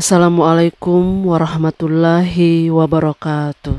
Assalamualaikum warahmatullahi wabarakatuh.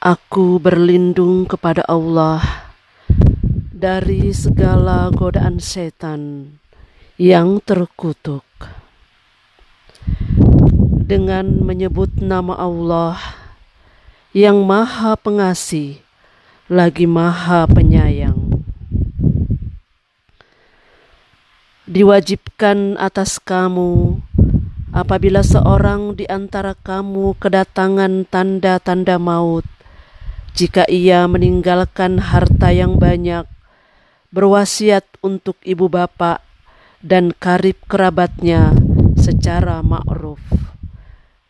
Aku berlindung kepada Allah dari segala godaan setan yang terkutuk. Dengan menyebut nama Allah yang Maha Pengasih lagi Maha Penyayang. Diwajibkan atas kamu apabila seorang di antara kamu kedatangan tanda-tanda maut, jika ia meninggalkan harta yang banyak, berwasiat untuk ibu bapak dan karib kerabatnya secara ma'ruf.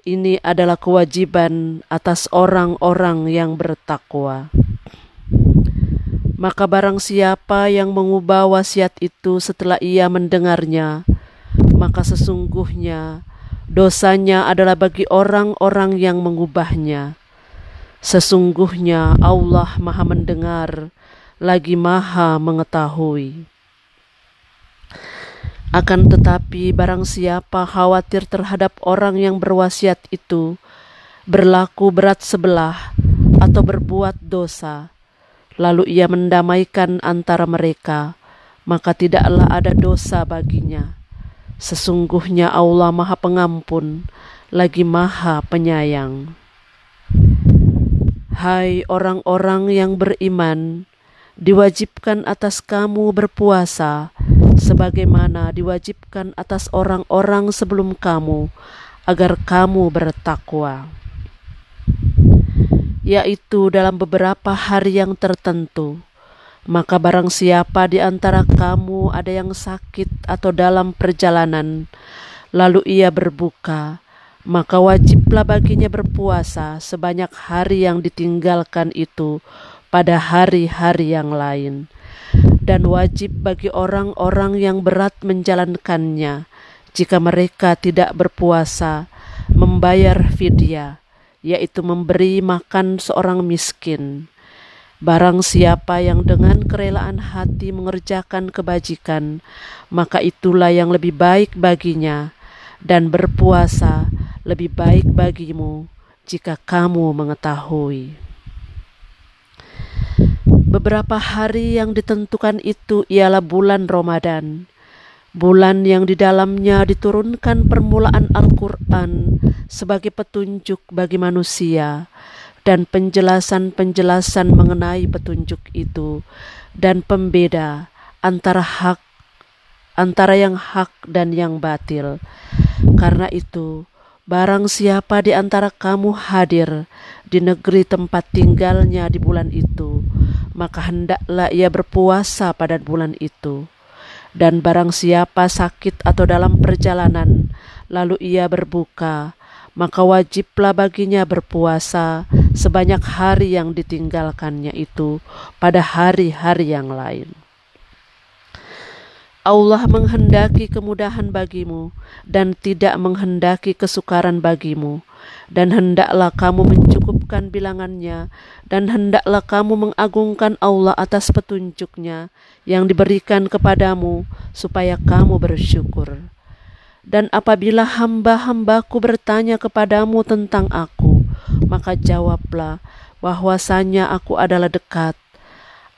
Ini adalah kewajiban atas orang-orang yang bertakwa. Maka barang siapa yang mengubah wasiat itu setelah ia mendengarnya, maka sesungguhnya dosanya adalah bagi orang-orang yang mengubahnya. Sesungguhnya Allah Maha Mendengar lagi Maha Mengetahui. Akan tetapi barang siapa khawatir terhadap orang yang berwasiat itu berlaku berat sebelah atau berbuat dosa, lalu ia mendamaikan antara mereka, maka tidaklah ada dosa baginya. Sesungguhnya Allah Maha Pengampun, lagi Maha Penyayang. Hai orang-orang yang beriman, diwajibkan atas kamu berpuasa, sebagaimana diwajibkan atas orang-orang sebelum kamu, agar kamu bertakwa yaitu dalam beberapa hari yang tertentu. Maka barang siapa di antara kamu ada yang sakit atau dalam perjalanan, lalu ia berbuka, maka wajiblah baginya berpuasa sebanyak hari yang ditinggalkan itu pada hari-hari yang lain. Dan wajib bagi orang-orang yang berat menjalankannya, jika mereka tidak berpuasa, membayar fidyah yaitu memberi makan seorang miskin. Barang siapa yang dengan kerelaan hati mengerjakan kebajikan, maka itulah yang lebih baik baginya, dan berpuasa lebih baik bagimu jika kamu mengetahui. Beberapa hari yang ditentukan itu ialah bulan Ramadan bulan yang di dalamnya diturunkan permulaan Al-Quran sebagai petunjuk bagi manusia dan penjelasan-penjelasan mengenai petunjuk itu dan pembeda antara hak antara yang hak dan yang batil. Karena itu, barang siapa di antara kamu hadir di negeri tempat tinggalnya di bulan itu, maka hendaklah ia berpuasa pada bulan itu dan barang siapa sakit atau dalam perjalanan, lalu ia berbuka, maka wajiblah baginya berpuasa sebanyak hari yang ditinggalkannya itu pada hari-hari yang lain. Allah menghendaki kemudahan bagimu dan tidak menghendaki kesukaran bagimu dan hendaklah kamu mencukupkan bilangannya dan hendaklah kamu mengagungkan Allah atas petunjuknya yang diberikan kepadamu supaya kamu bersyukur. Dan apabila hamba-hambaku bertanya kepadamu tentang aku, maka jawablah bahwasanya aku adalah dekat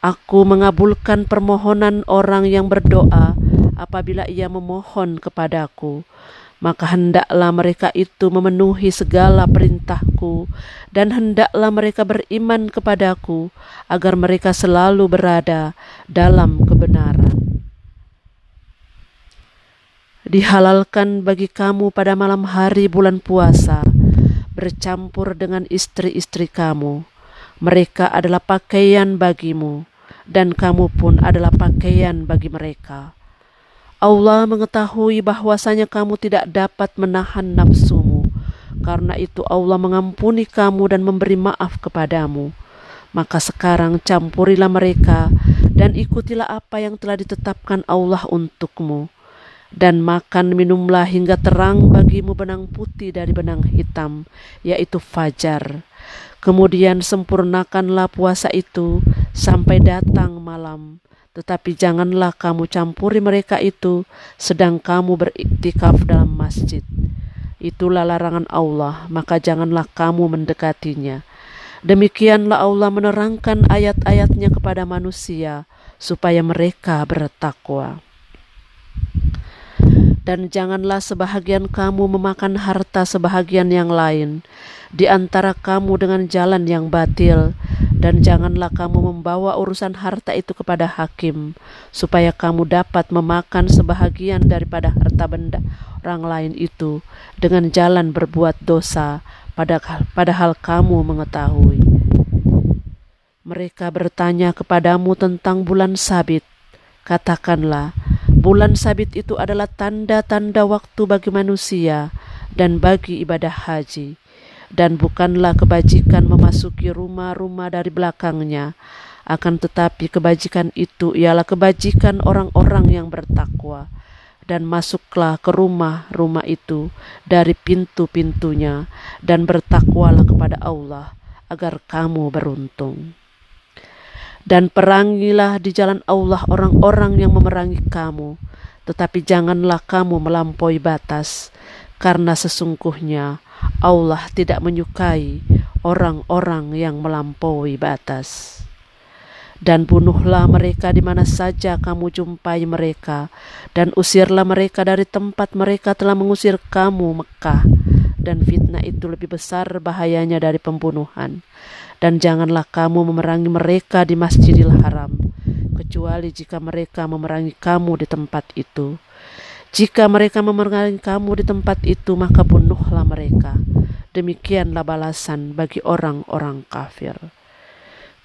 Aku mengabulkan permohonan orang yang berdoa apabila ia memohon kepadaku. Maka hendaklah mereka itu memenuhi segala perintahku, dan hendaklah mereka beriman kepadaku, agar mereka selalu berada dalam kebenaran. Dihalalkan bagi kamu pada malam hari bulan puasa, bercampur dengan istri-istri kamu. Mereka adalah pakaian bagimu dan kamu pun adalah pakaian bagi mereka. Allah mengetahui bahwasanya kamu tidak dapat menahan nafsumu. Karena itu Allah mengampuni kamu dan memberi maaf kepadamu. Maka sekarang campurilah mereka dan ikutilah apa yang telah ditetapkan Allah untukmu. Dan makan minumlah hingga terang bagimu benang putih dari benang hitam, yaitu fajar. Kemudian sempurnakanlah puasa itu sampai datang malam, Tetapi janganlah kamu campuri mereka itu sedang kamu beriktikaf dalam masjid. Itulah larangan Allah, maka janganlah kamu mendekatinya. Demikianlah Allah menerangkan ayat-ayatnya kepada manusia supaya mereka bertakwa. Dan janganlah sebahagian kamu memakan harta sebahagian yang lain. Di antara kamu dengan jalan yang batil, dan janganlah kamu membawa urusan harta itu kepada hakim, supaya kamu dapat memakan sebahagian daripada harta benda orang lain itu. Dengan jalan berbuat dosa, padahal, padahal kamu mengetahui. Mereka bertanya kepadamu tentang bulan sabit. Katakanlah, Bulan sabit itu adalah tanda-tanda waktu bagi manusia dan bagi ibadah haji. Dan bukanlah kebajikan memasuki rumah-rumah dari belakangnya, akan tetapi kebajikan itu ialah kebajikan orang-orang yang bertakwa. Dan masuklah ke rumah-rumah itu dari pintu-pintunya, dan bertakwalah kepada Allah agar kamu beruntung dan perangilah di jalan Allah orang-orang yang memerangi kamu, tetapi janganlah kamu melampaui batas, karena sesungguhnya Allah tidak menyukai orang-orang yang melampaui batas. Dan bunuhlah mereka di mana saja kamu jumpai mereka, dan usirlah mereka dari tempat mereka telah mengusir kamu, Mekah. Dan fitnah itu lebih besar bahayanya dari pembunuhan dan janganlah kamu memerangi mereka di Masjidil Haram, kecuali jika mereka memerangi kamu di tempat itu. Jika mereka memerangi kamu di tempat itu, maka bunuhlah mereka. Demikianlah balasan bagi orang-orang kafir.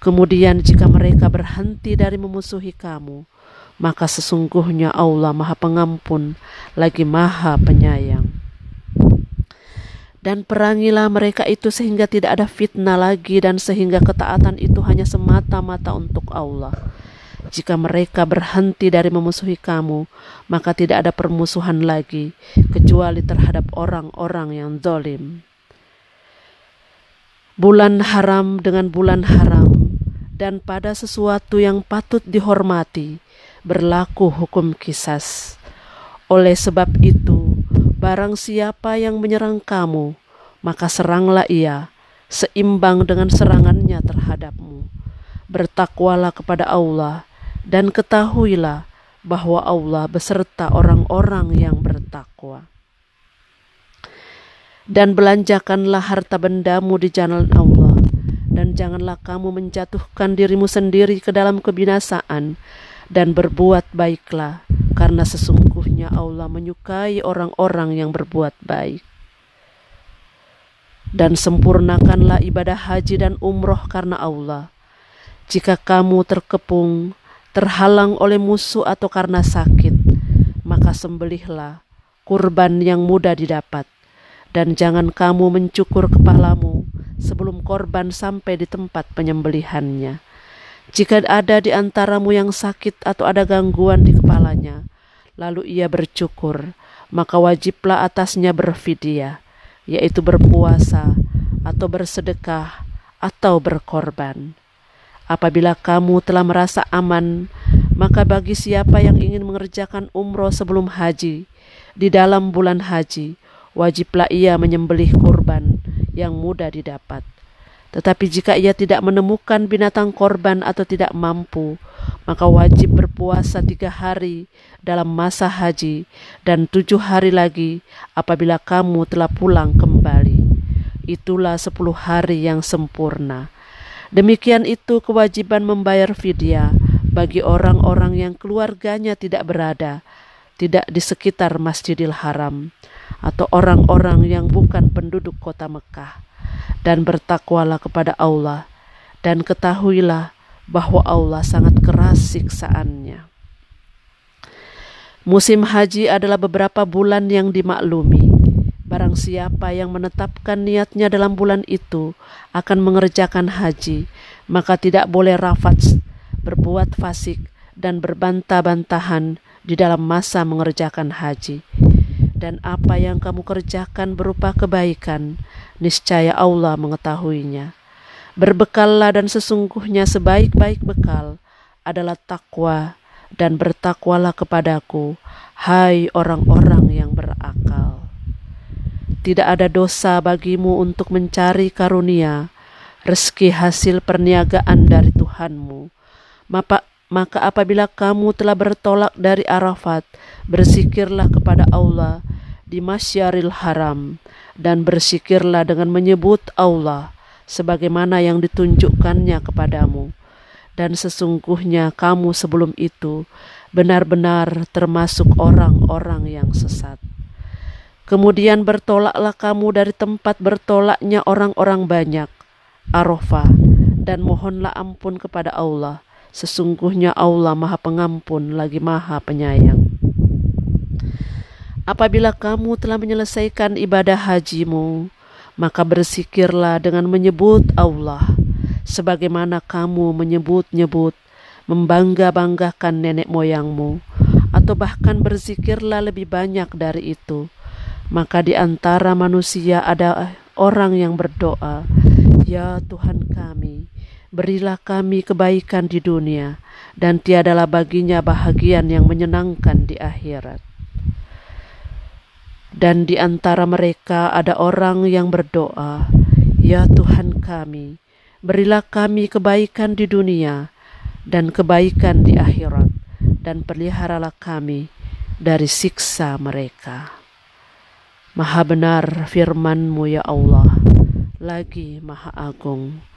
Kemudian jika mereka berhenti dari memusuhi kamu, maka sesungguhnya Allah Maha Pengampun lagi Maha Penyayang dan perangilah mereka itu sehingga tidak ada fitnah lagi dan sehingga ketaatan itu hanya semata-mata untuk Allah. Jika mereka berhenti dari memusuhi kamu, maka tidak ada permusuhan lagi kecuali terhadap orang-orang yang zalim. Bulan haram dengan bulan haram dan pada sesuatu yang patut dihormati berlaku hukum kisas. Oleh sebab itu, Barang siapa yang menyerang kamu, maka seranglah ia seimbang dengan serangannya terhadapmu. Bertakwalah kepada Allah dan ketahuilah bahwa Allah beserta orang-orang yang bertakwa. Dan belanjakanlah harta bendamu di jalan Allah, dan janganlah kamu menjatuhkan dirimu sendiri ke dalam kebinasaan, dan berbuat baiklah karena sesungguhnya Allah menyukai orang-orang yang berbuat baik. Dan sempurnakanlah ibadah haji dan umroh karena Allah. Jika kamu terkepung, terhalang oleh musuh atau karena sakit, maka sembelihlah kurban yang mudah didapat. Dan jangan kamu mencukur kepalamu sebelum korban sampai di tempat penyembelihannya jika ada di antaramu yang sakit atau ada gangguan di kepalanya, lalu ia bercukur, maka wajiblah atasnya berfidyah, yaitu berpuasa atau bersedekah atau berkorban. Apabila kamu telah merasa aman, maka bagi siapa yang ingin mengerjakan umroh sebelum haji, di dalam bulan haji, wajiblah ia menyembelih kurban yang mudah didapat tetapi jika ia tidak menemukan binatang korban atau tidak mampu, maka wajib berpuasa tiga hari dalam masa haji dan tujuh hari lagi apabila kamu telah pulang kembali. Itulah sepuluh hari yang sempurna. Demikian itu kewajiban membayar fidyah bagi orang-orang yang keluarganya tidak berada, tidak di sekitar Masjidil Haram, atau orang-orang yang bukan penduduk kota Mekah dan bertakwalah kepada Allah dan ketahuilah bahwa Allah sangat keras siksaannya. Musim haji adalah beberapa bulan yang dimaklumi. Barang siapa yang menetapkan niatnya dalam bulan itu akan mengerjakan haji, maka tidak boleh rafat, berbuat fasik, dan berbantah-bantahan di dalam masa mengerjakan haji dan apa yang kamu kerjakan berupa kebaikan, niscaya Allah mengetahuinya. Berbekallah dan sesungguhnya sebaik-baik bekal adalah takwa dan bertakwalah kepadaku, hai orang-orang yang berakal. Tidak ada dosa bagimu untuk mencari karunia, rezeki hasil perniagaan dari Tuhanmu. Maka, maka apabila kamu telah bertolak dari Arafat, bersikirlah kepada Allah di Masyaril Haram, dan bersikirlah dengan menyebut Allah sebagaimana yang ditunjukkannya kepadamu. Dan sesungguhnya kamu sebelum itu benar-benar termasuk orang-orang yang sesat. Kemudian bertolaklah kamu dari tempat bertolaknya orang-orang banyak, Arafah, dan mohonlah ampun kepada Allah. Sesungguhnya Allah Maha Pengampun lagi Maha Penyayang. Apabila kamu telah menyelesaikan ibadah hajimu, maka bersikirlah dengan menyebut Allah, sebagaimana kamu menyebut-nyebut, membangga-banggakan nenek moyangmu, atau bahkan berzikirlah lebih banyak dari itu maka di antara manusia ada orang yang berdoa, "Ya Tuhan kami, berilah kami kebaikan di dunia, dan tiadalah baginya bahagian yang menyenangkan di akhirat." Dan di antara mereka ada orang yang berdoa, "Ya Tuhan kami, berilah kami kebaikan di dunia dan kebaikan di akhirat, dan peliharalah kami dari siksa mereka." Maha benar firman-Mu ya Allah, lagi Maha Agung.